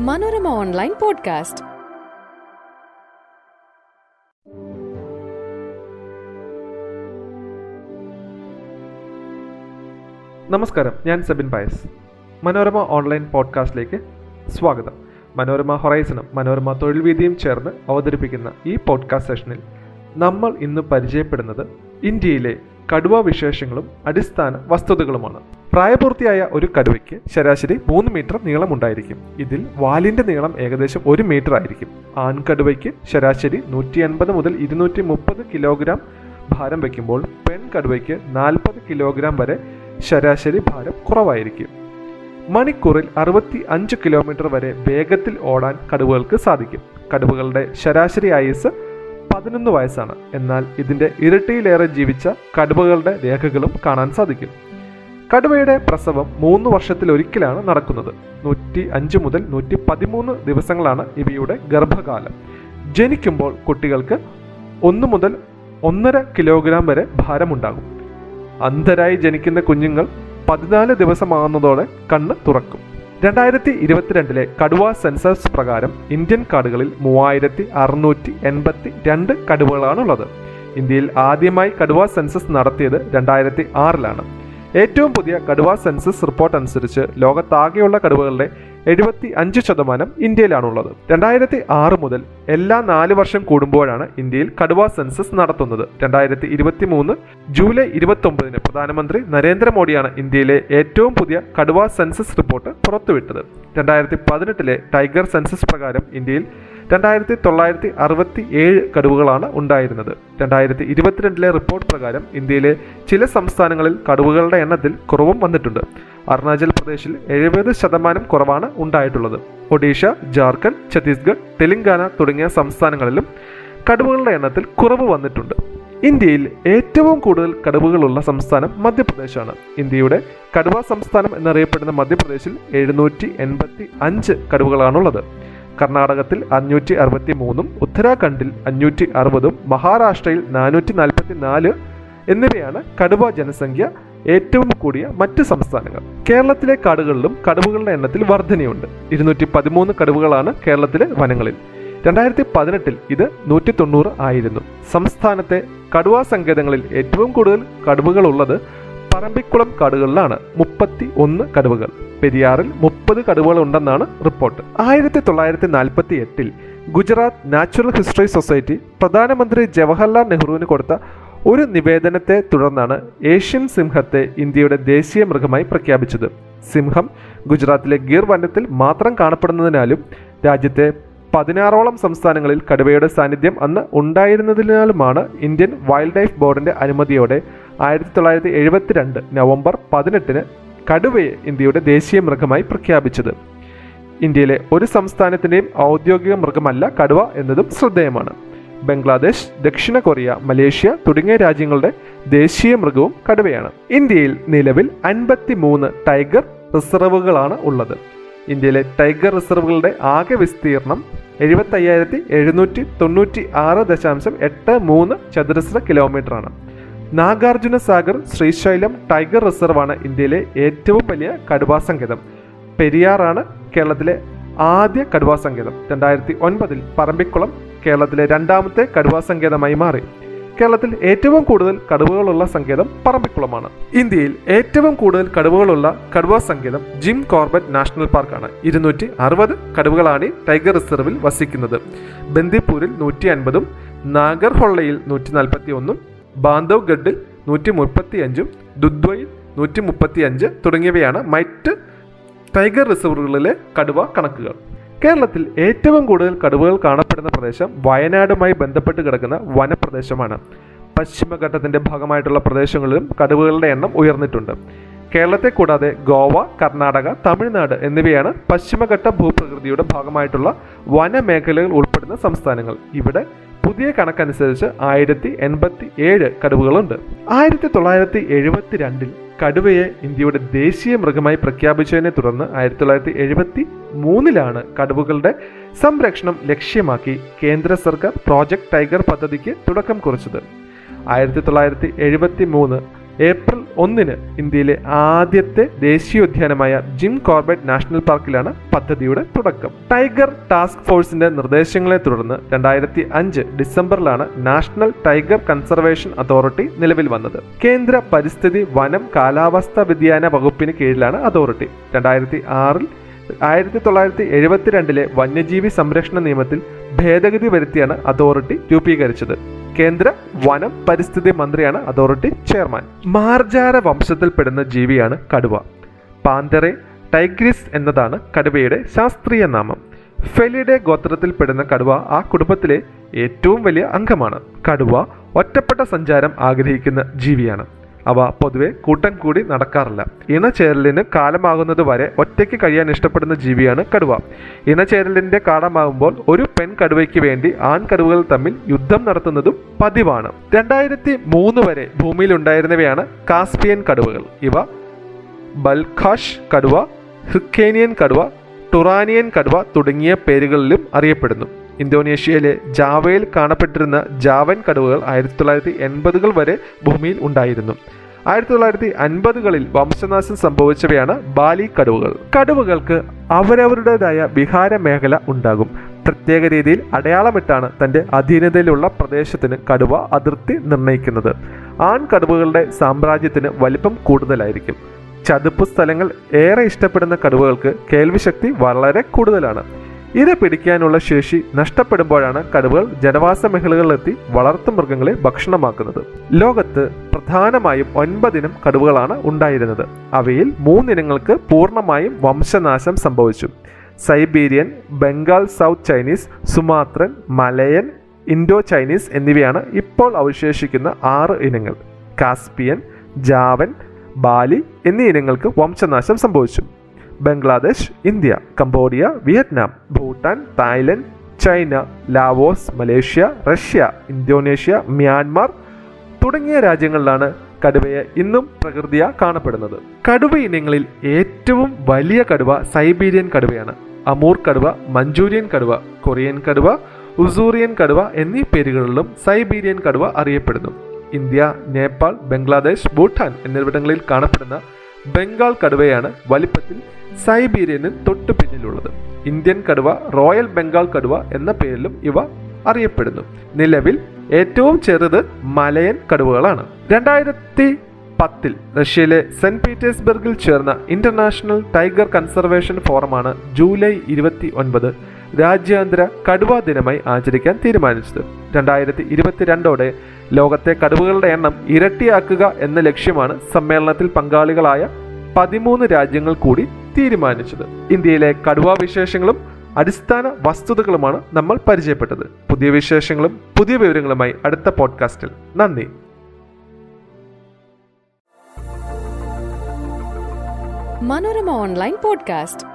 Manorama online podcast. നമസ്കാരം ഞാൻ Sebin Pious. Manorama online പോഡ്കാസ്റ്റിലേക്ക് സ്വാഗതം. മനോരമ ഹൊറൈസണും മനോരമ തൊഴിൽ വീതിയും ചേർന്ന് അവതരിപ്പിക്കുന്ന ഈ പോഡ്കാസ്റ്റ് സെഷനിൽ നമ്മൾ ഇന്ന് പരിചയപ്പെടുന്നത് ഇന്ത്യയിലെ കടുവ വിശേഷങ്ങളും അടിസ്ഥാന വസ്തുതകളുമാണ്. പ്രായപൂർത്തിയായ ഒരു കടുവയ്ക്ക് ശരാശരി മൂന്ന് മീറ്റർ നീളം ഉണ്ടായിരിക്കും. ഇതിൽ വാലിന്റെ നീളം ഏകദേശം ഒരു മീറ്റർ ആയിരിക്കും. ആൺകടുവയ്ക്ക് ശരാശരി നൂറ്റി അൻപത് മുതൽ ഇരുന്നൂറ്റി മുപ്പത് കിലോഗ്രാം ഭാരം വയ്ക്കുമ്പോൾ പെൺകടുവയ്ക്ക് നാൽപ്പത് കിലോഗ്രാം വരെ ശരാശരി ഭാരം കുറവായിരിക്കും. മണിക്കൂറിൽ അറുപത്തി അഞ്ച് കിലോമീറ്റർ വരെ വേഗത്തിൽ ഓടാൻ കടുവകൾക്ക് സാധിക്കും. കടുവകളുടെ ശരാശരി ആയുസ് പതിനൊന്ന് വയസ്സാണ്. എന്നാൽ ഇതിന്റെ ഇരട്ടിയിലേറെ ജീവിച്ച കടുവകളുടെ രേഖകളും കാണാൻ സാധിക്കും. കടുവയുടെ പ്രസവം മൂന്ന് വർഷത്തിൽ ഒരിക്കലാണ് നടക്കുന്നത്. നൂറ്റി അഞ്ച് മുതൽ നൂറ്റി പതിമൂന്ന് ദിവസങ്ങളാണ് ഇവയുടെ ഗർഭകാലം. ജനിക്കുമ്പോൾ കുട്ടികൾക്ക് ഒന്ന് മുതൽ ഒന്നര കിലോഗ്രാം വരെ ഭാരമുണ്ടാകും. അന്ധരായി ജനിക്കുന്ന കുഞ്ഞുങ്ങൾ പതിനാല് ദിവസമാകുന്നതോടെ കണ്ണ് തുറക്കും. രണ്ടായിരത്തി ഇരുപത്തിരണ്ടിലെ കടുവ സെൻസസ് പ്രകാരം ഇന്ത്യൻ കാടുകളിൽ മൂവായിരത്തി അറുന്നൂറ്റി എൺപത്തി രണ്ട് കടുവകളാണുള്ളത്. ഇന്ത്യയിൽ ആദ്യമായി കടുവ സെൻസസ് നടത്തിയത് രണ്ടായിരത്തി ആറിലാണ് ഏറ്റവും പുതിയ കടുവ സെൻസസ് റിപ്പോർട്ട് അനുസരിച്ച് ലോകത്താകെയുള്ള കടുവകളുടെ എഴുപത്തി അഞ്ച് ശതമാനം ഇന്ത്യയിലാണുള്ളത്. രണ്ടായിരത്തി ആറ് മുതൽ എല്ലാ നാല് വർഷം കൂടുമ്പോഴാണ് ഇന്ത്യയിൽ കടുവ സെൻസസ് നടത്തുന്നത്. രണ്ടായിരത്തി ഇരുപത്തി മൂന്ന് ജൂലൈ ഇരുപത്തി ഒമ്പതിന് പ്രധാനമന്ത്രി നരേന്ദ്രമോദിയാണ് ഇന്ത്യയിലെ ഏറ്റവും പുതിയ കടുവ സെൻസസ് റിപ്പോർട്ട് പുറത്തുവിട്ടത്. രണ്ടായിരത്തി പതിനെട്ടിലെ ടൈഗർ സെൻസസ് പ്രകാരം ഇന്ത്യയിൽ രണ്ടായിരത്തി തൊള്ളായിരത്തി അറുപത്തി ഏഴ് കടുവകളാണ് ഉണ്ടായിരുന്നത്. രണ്ടായിരത്തി ഇരുപത്തിരണ്ടിലെ റിപ്പോർട്ട് പ്രകാരം ഇന്ത്യയിലെ ചില സംസ്ഥാനങ്ങളിൽ കടുവകളുടെ എണ്ണത്തിൽ കുറവും വന്നിട്ടുണ്ട്. അരുണാചൽ പ്രദേശിൽ എഴുപത് ശതമാനം കുറവാണ് ഉണ്ടായിട്ടുള്ളത്. ഒഡീഷ ജാർഖണ്ഡ് ഛത്തീസ്ഗഡ് തെലങ്കാന തുടങ്ങിയ സംസ്ഥാനങ്ങളിലും കടുവകളുടെ എണ്ണത്തിൽ കുറവ് വന്നിട്ടുണ്ട്. ഇന്ത്യയിൽ ഏറ്റവും കൂടുതൽ കടുവകളുള്ള സംസ്ഥാനം മധ്യപ്രദേശാണ്. ഇന്ത്യയുടെ കടുവ സംസ്ഥാനം എന്നറിയപ്പെടുന്ന മധ്യപ്രദേശിൽ എഴുന്നൂറ്റി എൺപത്തി അഞ്ച് കടുവകളാണുള്ളത്. കർണാടകത്തിൽ അഞ്ഞൂറ്റി അറുപത്തി മൂന്നും ഉത്തരാഖണ്ഡിൽ അഞ്ഞൂറ്റി അറുപതും മഹാരാഷ്ട്രയിൽ നാനൂറ്റി നാൽപ്പത്തി നാല് എന്നിവയാണ് കടുവ ജനസംഖ്യ ഏറ്റവും കൂടിയ മറ്റ് സംസ്ഥാനങ്ങൾ. കേരളത്തിലെ കാടുകളിലും കടുവകളുടെ എണ്ണത്തിൽ വർധനയുണ്ട്. ഇരുന്നൂറ്റി പതിമൂന്ന് കടുവകളാണ് കേരളത്തിലെ വനങ്ങളിൽ. രണ്ടായിരത്തി പതിനെട്ടിൽ ഇത് നൂറ്റി തൊണ്ണൂറ് ആയിരുന്നു. സംസ്ഥാനത്തെ കടുവാ സങ്കേതങ്ങളിൽ ഏറ്റവും കൂടുതൽ കടുവകൾ ഉള്ളത് പറമ്പിക്കുളം കാടുകളിലാണ് മുപ്പത്തി ഒന്ന് കടുവകൾ. പെരിയാറിൽ മുപ്പത് കടുവകൾ ഉണ്ടെന്നാണ് റിപ്പോർട്ട്. ആയിരത്തി തൊള്ളായിരത്തി നാൽപ്പത്തി എട്ടിൽ ഗുജറാത്ത് നാച്ചുറൽ ഹിസ്റ്ററി സൊസൈറ്റി പ്രധാനമന്ത്രി ജവഹർലാൽ നെഹ്റുവിന് കൊടുത്ത ഒരു നിവേദനത്തെ തുടർന്നാണ് ഏഷ്യൻ സിംഹത്തെ ഇന്ത്യയുടെ ദേശീയ മൃഗമായി പ്രഖ്യാപിച്ചത്. സിംഹം ഗുജറാത്തിലെ ഗീർ വനത്തിൽ മാത്രം കാണപ്പെടുന്നതിനാലും രാജ്യത്തെ പതിനാറോളം സംസ്ഥാനങ്ങളിൽ കടുവയുടെ സാന്നിധ്യം അന്ന് ഉണ്ടായിരുന്നതിനാലുമാണ് ഇന്ത്യൻ വൈൽഡ് ലൈഫ് ബോർഡിന്റെ അനുമതിയോടെ ആയിരത്തി തൊള്ളായിരത്തി എഴുപത്തിരണ്ട് നവംബർ പതിനെട്ടിന് കടുവയെ ഇന്ത്യയുടെ ദേശീയ മൃഗമായി പ്രഖ്യാപിച്ചത്. ഇന്ത്യയിലെ ഒരു സംസ്ഥാനത്തിന്റെയും ഔദ്യോഗിക മൃഗമല്ല കടുവ എന്നതും ശ്രദ്ധേയമാണ്. ബംഗ്ലാദേശ് ദക്ഷിണ കൊറിയ മലേഷ്യ തുടങ്ങിയ രാജ്യങ്ങളുടെ ദേശീയ മൃഗവും കടുവയാണ്. ഇന്ത്യയിൽ നിലവിൽ അൻപത്തി മൂന്ന് ടൈഗർ റിസർവുകളാണ് ഉള്ളത്. ഇന്ത്യയിലെ ടൈഗർ റിസർവുകളുടെ ആകെ വിസ്തീർണം എഴുപത്തി അയ്യായിരത്തി എഴുന്നൂറ്റി തൊണ്ണൂറ്റി ആറ് ദശാംശം എട്ട് മൂന്ന് ചതുരശ്ര കിലോമീറ്ററാണ്. നാഗാർജുന സാഗർ ശ്രീശൈലം ടൈഗർ റിസർവാണ് ഇന്ത്യയിലെ ഏറ്റവും വലിയ കടുവാ സങ്കേതം. പെരിയാറാണ് കേരളത്തിലെ ആദ്യ കടുവാ സങ്കേതം. രണ്ടായിരത്തി ഒൻപതിൽ പറമ്പിക്കുളം കേരളത്തിലെ രണ്ടാമത്തെ കടുവാ സങ്കേതമായി മാറി. കേരളത്തിൽ ഏറ്റവും കൂടുതൽ കടുവകളുള്ള സങ്കേതം പറമ്പിക്കുളമാണ്. ഇന്ത്യയിൽ ഏറ്റവും കൂടുതൽ കടുവകളുള്ള കടുവാ സങ്കേതം ജിം കോർബറ്റ് നാഷണൽ പാർക്കാണ്. ഇരുന്നൂറ്റി അറുപത് കടുവകളാണ് ടൈഗർ റിസർവിൽ വസിക്കുന്നത്. ബന്ദിപ്പൂരിൽ നൂറ്റി അൻപതും നാഗർഹൊള്ളയിൽ നൂറ്റി നാൽപ്പത്തി ഒന്നും ബാന്ധവ്ഗഡിൽ നൂറ്റി മുപ്പത്തി അഞ്ചും ദുദ്വയിൽ നൂറ്റി മുപ്പത്തി അഞ്ച് തുടങ്ങിയവയാണ് മറ്റ് ടൈഗർ റിസർവുകളിലെ കടുവ കണക്കുകൾ. കേരളത്തിൽ ഏറ്റവും കൂടുതൽ കടുവകൾ കാണപ്പെടുന്ന പ്രദേശം വയനാടുമായി ബന്ധപ്പെട്ട് കിടക്കുന്ന വനപ്രദേശമാണ്. പശ്ചിമഘട്ടത്തിന്റെ ഭാഗമായിട്ടുള്ള പ്രദേശങ്ങളിലും കടുവകളുടെ എണ്ണം ഉയർന്നിട്ടുണ്ട്. കേരളത്തെ കൂടാതെ ഗോവ കർണാടക തമിഴ്നാട് എന്നിവയാണ് പശ്ചിമഘട്ട ഭൂപ്രകൃതിയുടെ ഭാഗമായിട്ടുള്ള വനമേഖലകൾ ഉൾപ്പെടുന്ന സംസ്ഥാനങ്ങൾ. ഇവിടെ പുതിയ കണക്കനുസരിച്ച് ആയിരത്തി എൺപത്തി ഏഴ് കടുവകളുണ്ട്. ആയിരത്തി തൊള്ളായിരത്തി എഴുപത്തി രണ്ടിൽ കടുവയെ ഇന്ത്യയുടെ ദേശീയ മൃഗമായി പ്രഖ്യാപിച്ചതിനെ തുടർന്ന് ആയിരത്തി തൊള്ളായിരത്തി എഴുപത്തി മൂന്നിലാണ് കടുവകളുടെ സംരക്ഷണം ലക്ഷ്യമാക്കി കേന്ദ്ര സർക്കാർ പ്രോജക്ട് ടൈഗർ പദ്ധതിക്ക് തുടക്കം കുറിച്ചത്. ആയിരത്തി തൊള്ളായിരത്തി എഴുപത്തി മൂന്ന് ഏപ്രിൽ ഒന്നിന് ഇന്ത്യയിലെ ആദ്യത്തെ ദേശീയോദ്യാനമായ ജിം കോർബറ്റ് നാഷണൽ പാർക്കിലാണ് പദ്ധതിയുടെ തുടക്കം. ടൈഗർ ടാസ്ക് ഫോഴ്സിന്റെ നിർദ്ദേശങ്ങളെ തുടർന്ന് രണ്ടായിരത്തി അഞ്ച് ഡിസംബറിലാണ് നാഷണൽ ടൈഗർ കൺസർവേഷൻ അതോറിറ്റി നിലവിൽ വന്നത്. കേന്ദ്ര പരിസ്ഥിതി വനം കാലാവസ്ഥാ വ്യതിയാന വകുപ്പിന് കീഴിലാണ് അതോറിറ്റി. രണ്ടായിരത്തി ആറിൽ ആയിരത്തി തൊള്ളായിരത്തി എഴുപത്തിരണ്ടിലെ വന്യജീവി സംരക്ഷണ നിയമത്തിൽ ഭേദഗതി വരുത്തിയാണ് അതോറിറ്റി രൂപീകരിച്ചത്. കേന്ദ്ര വനം പരിസ്ഥിതി മന്ത്രിയാണ് അതോറിറ്റി ചെയർമാൻ. മാർജാര വംശത്തിൽപ്പെടുന്ന ജീവിയാണ് കടുവ. പാന്തറെ ടൈഗ്രിസ് എന്നതാണ് കടുവയുടെ ശാസ്ത്രീയ നാമം. ഫെലിഡെ ഗോത്രത്തിൽപ്പെടുന്ന കടുവ ആ കുടുംബത്തിലെ ഏറ്റവും വലിയ അംഗമാണ്. കടുവ ഒറ്റപ്പെട്ട സഞ്ചാരം ആഗ്രഹിക്കുന്ന ജീവിയാണ്. അവ പൊതുവെ കൂട്ടം കൂടി നടക്കാറില്ല. ഇണചേരലിന് കാലമാകുന്നത് വരെ ഒറ്റയ്ക്ക് കഴിയാൻ ഇഷ്ടപ്പെടുന്ന ജീവിയാണ് കടുവ. ഇണചേരലിന്റെ കാലമാകുമ്പോൾ ഒരു പെൺ കടുവയ്ക്ക് വേണ്ടി ആൺ കടുവകൾ തമ്മിൽ യുദ്ധം നടത്തുന്നതും പതിവാണ്. രണ്ടായിരത്തി മൂന്ന് വരെ ഭൂമിയിൽ ഉണ്ടായിരുന്നവയാണ് കാസ്പിയൻ കടുവകൾ. ഇവ ബൽഖാഷ് കടുവ ഹൃക്കേനിയൻ കടുവ ടുറാനിയൻ കടുവ തുടങ്ങിയ പേരുകളിലും അറിയപ്പെടുന്നു. ഇന്തോനേഷ്യയിലെ ജാവയിൽ കാണപ്പെട്ടിരുന്ന ജാവൻ കടുവകൾ ആയിരത്തി തൊള്ളായിരത്തി എൺപതുകൾ വരെ ഭൂമിയിൽ ഉണ്ടായിരുന്നു. ആയിരത്തി തൊള്ളായിരത്തി അൻപതുകളിൽ വംശനാശം സംഭവിച്ചവയാണ് ബാലി കടുവകൾ. കടുവകൾക്ക് അവരവരുടേതായ വിഹാര മേഖല ഉണ്ടാകും. പ്രത്യേക രീതിയിൽ അടയാളമിട്ടാണ് തന്റെ അധീനതയിലുള്ള പ്രദേശത്തിന് കടുവ അതിർത്തി നിർണയിക്കുന്നത്. ആൺ കടുവകളുടെ സാമ്രാജ്യത്തിന് വലിപ്പം കൂടുതലായിരിക്കും. ചതുപ്പ് സ്ഥലങ്ങൾ ഏറെ ഇഷ്ടപ്പെടുന്ന കടുവകൾക്ക് കേൾവിശക്തി വളരെ കൂടുതലാണ്. ഇത് പിടിക്കാനുള്ള ശേഷി നഷ്ടപ്പെടുമ്പോഴാണ് കടുവകൾ ജനവാസ മേഖലകളിലെത്തി വളർത്തു മൃഗങ്ങളെ ഭക്ഷണമാക്കുന്നത്. ലോകത്ത് പ്രധാനമായും ഒൻപതിനം കടുവകളാണ് ഉണ്ടായിരുന്നത്. അവയിൽ മൂന്നിനങ്ങൾക്ക് പൂർണമായും വംശനാശം സംഭവിച്ചു. Siberian Bengal south Chinese Sumatran Malayan Indo Chinese എന്നിവയാണ് ഇപ്പോൾ അവശേഷിക്കുന്ന ആറ് ഇനങ്ങൾ. കാസ്പിയൻ ജാവൻ ബാലി എന്നീ ഇനങ്ങൾക്ക് വംശനാശം സംഭവിച്ചു. Bangladesh India Cambodia Vietnam Bhutan Thailand China Laos Malaysia Russia Indonesia Myanmar തുടങ്ങിയ രാജ്യങ്ങളിലാണ് കടുവയെ ഇന്നും പ്രകൃതിയ കാണപ്പെടുന്നത്. കടുവ ഇനങ്ങളിൽ ഏറ്റവും വലിയ കടുവ സൈബീരിയൻ കടുവയാണ്. അമൂർ കടുവ മഞ്ചൂരിയൻ കടുവ കൊറിയൻ കടുവ ഉസൂറിയൻ കടുവ എന്നീ പേരുകളിലും സൈബീരിയൻ കടുവ അറിയപ്പെടുന്നു. ഇന്ത്യ നേപ്പാൾ ബംഗ്ലാദേശ് ഭൂട്ടാൻ എന്നിവിടങ്ങളിൽ കാണപ്പെടുന്ന ബംഗാൾ കടുവയാണ് വലിപ്പത്തിൽ സൈബീരിയന് തൊട്ടു പിന്നിലുള്ളത് ഇന്ത്യൻ കടുവ റോയൽ ബംഗാൾ കടുവ എന്ന പേരിലും ഇവ അറിയപ്പെടുന്നു. നിലവിൽ ഏറ്റവും ചെറുത് മലയൻ കടുവകളാണ്. രണ്ടായിരത്തി പത്തിൽ റഷ്യയിലെ സെന്റ് പീറ്റേഴ്സ്ബർഗിൽ ചേർന്ന ഇന്റർനാഷണൽ ടൈഗർ കൺസർവേഷൻ ഫോറമാണ് ജൂലൈ ഇരുപത്തി ഒൻപത് രാജ്യാന്തര കടുവ ദിനമായി ആചരിക്കാൻ തീരുമാനിച്ചത്. രണ്ടായിരത്തി ഇരുപത്തിരണ്ടോടെ ലോകത്തെ കടുവകളുടെ എണ്ണം ഇരട്ടിയാക്കുക എന്ന ലക്ഷ്യമാണ് സമ്മേളനത്തിൽ പങ്കാളികളായ പതിമൂന്ന് രാജ്യങ്ങൾ കൂടി തീരുമാനിച്ചത്. ഇന്ത്യയിലെ കടുവാ വിശേഷങ്ങളും അടിസ്ഥാന വസ്തുതകളുമാണ് നമ്മൾ പരിചയപ്പെട്ടത്. പുതിയ വിശേഷങ്ങളും പുതിയ വിവരങ്ങളുമായി അടുത്ത പോഡ്കാസ്റ്റിൽ. നന്ദി. Manorama online podcast.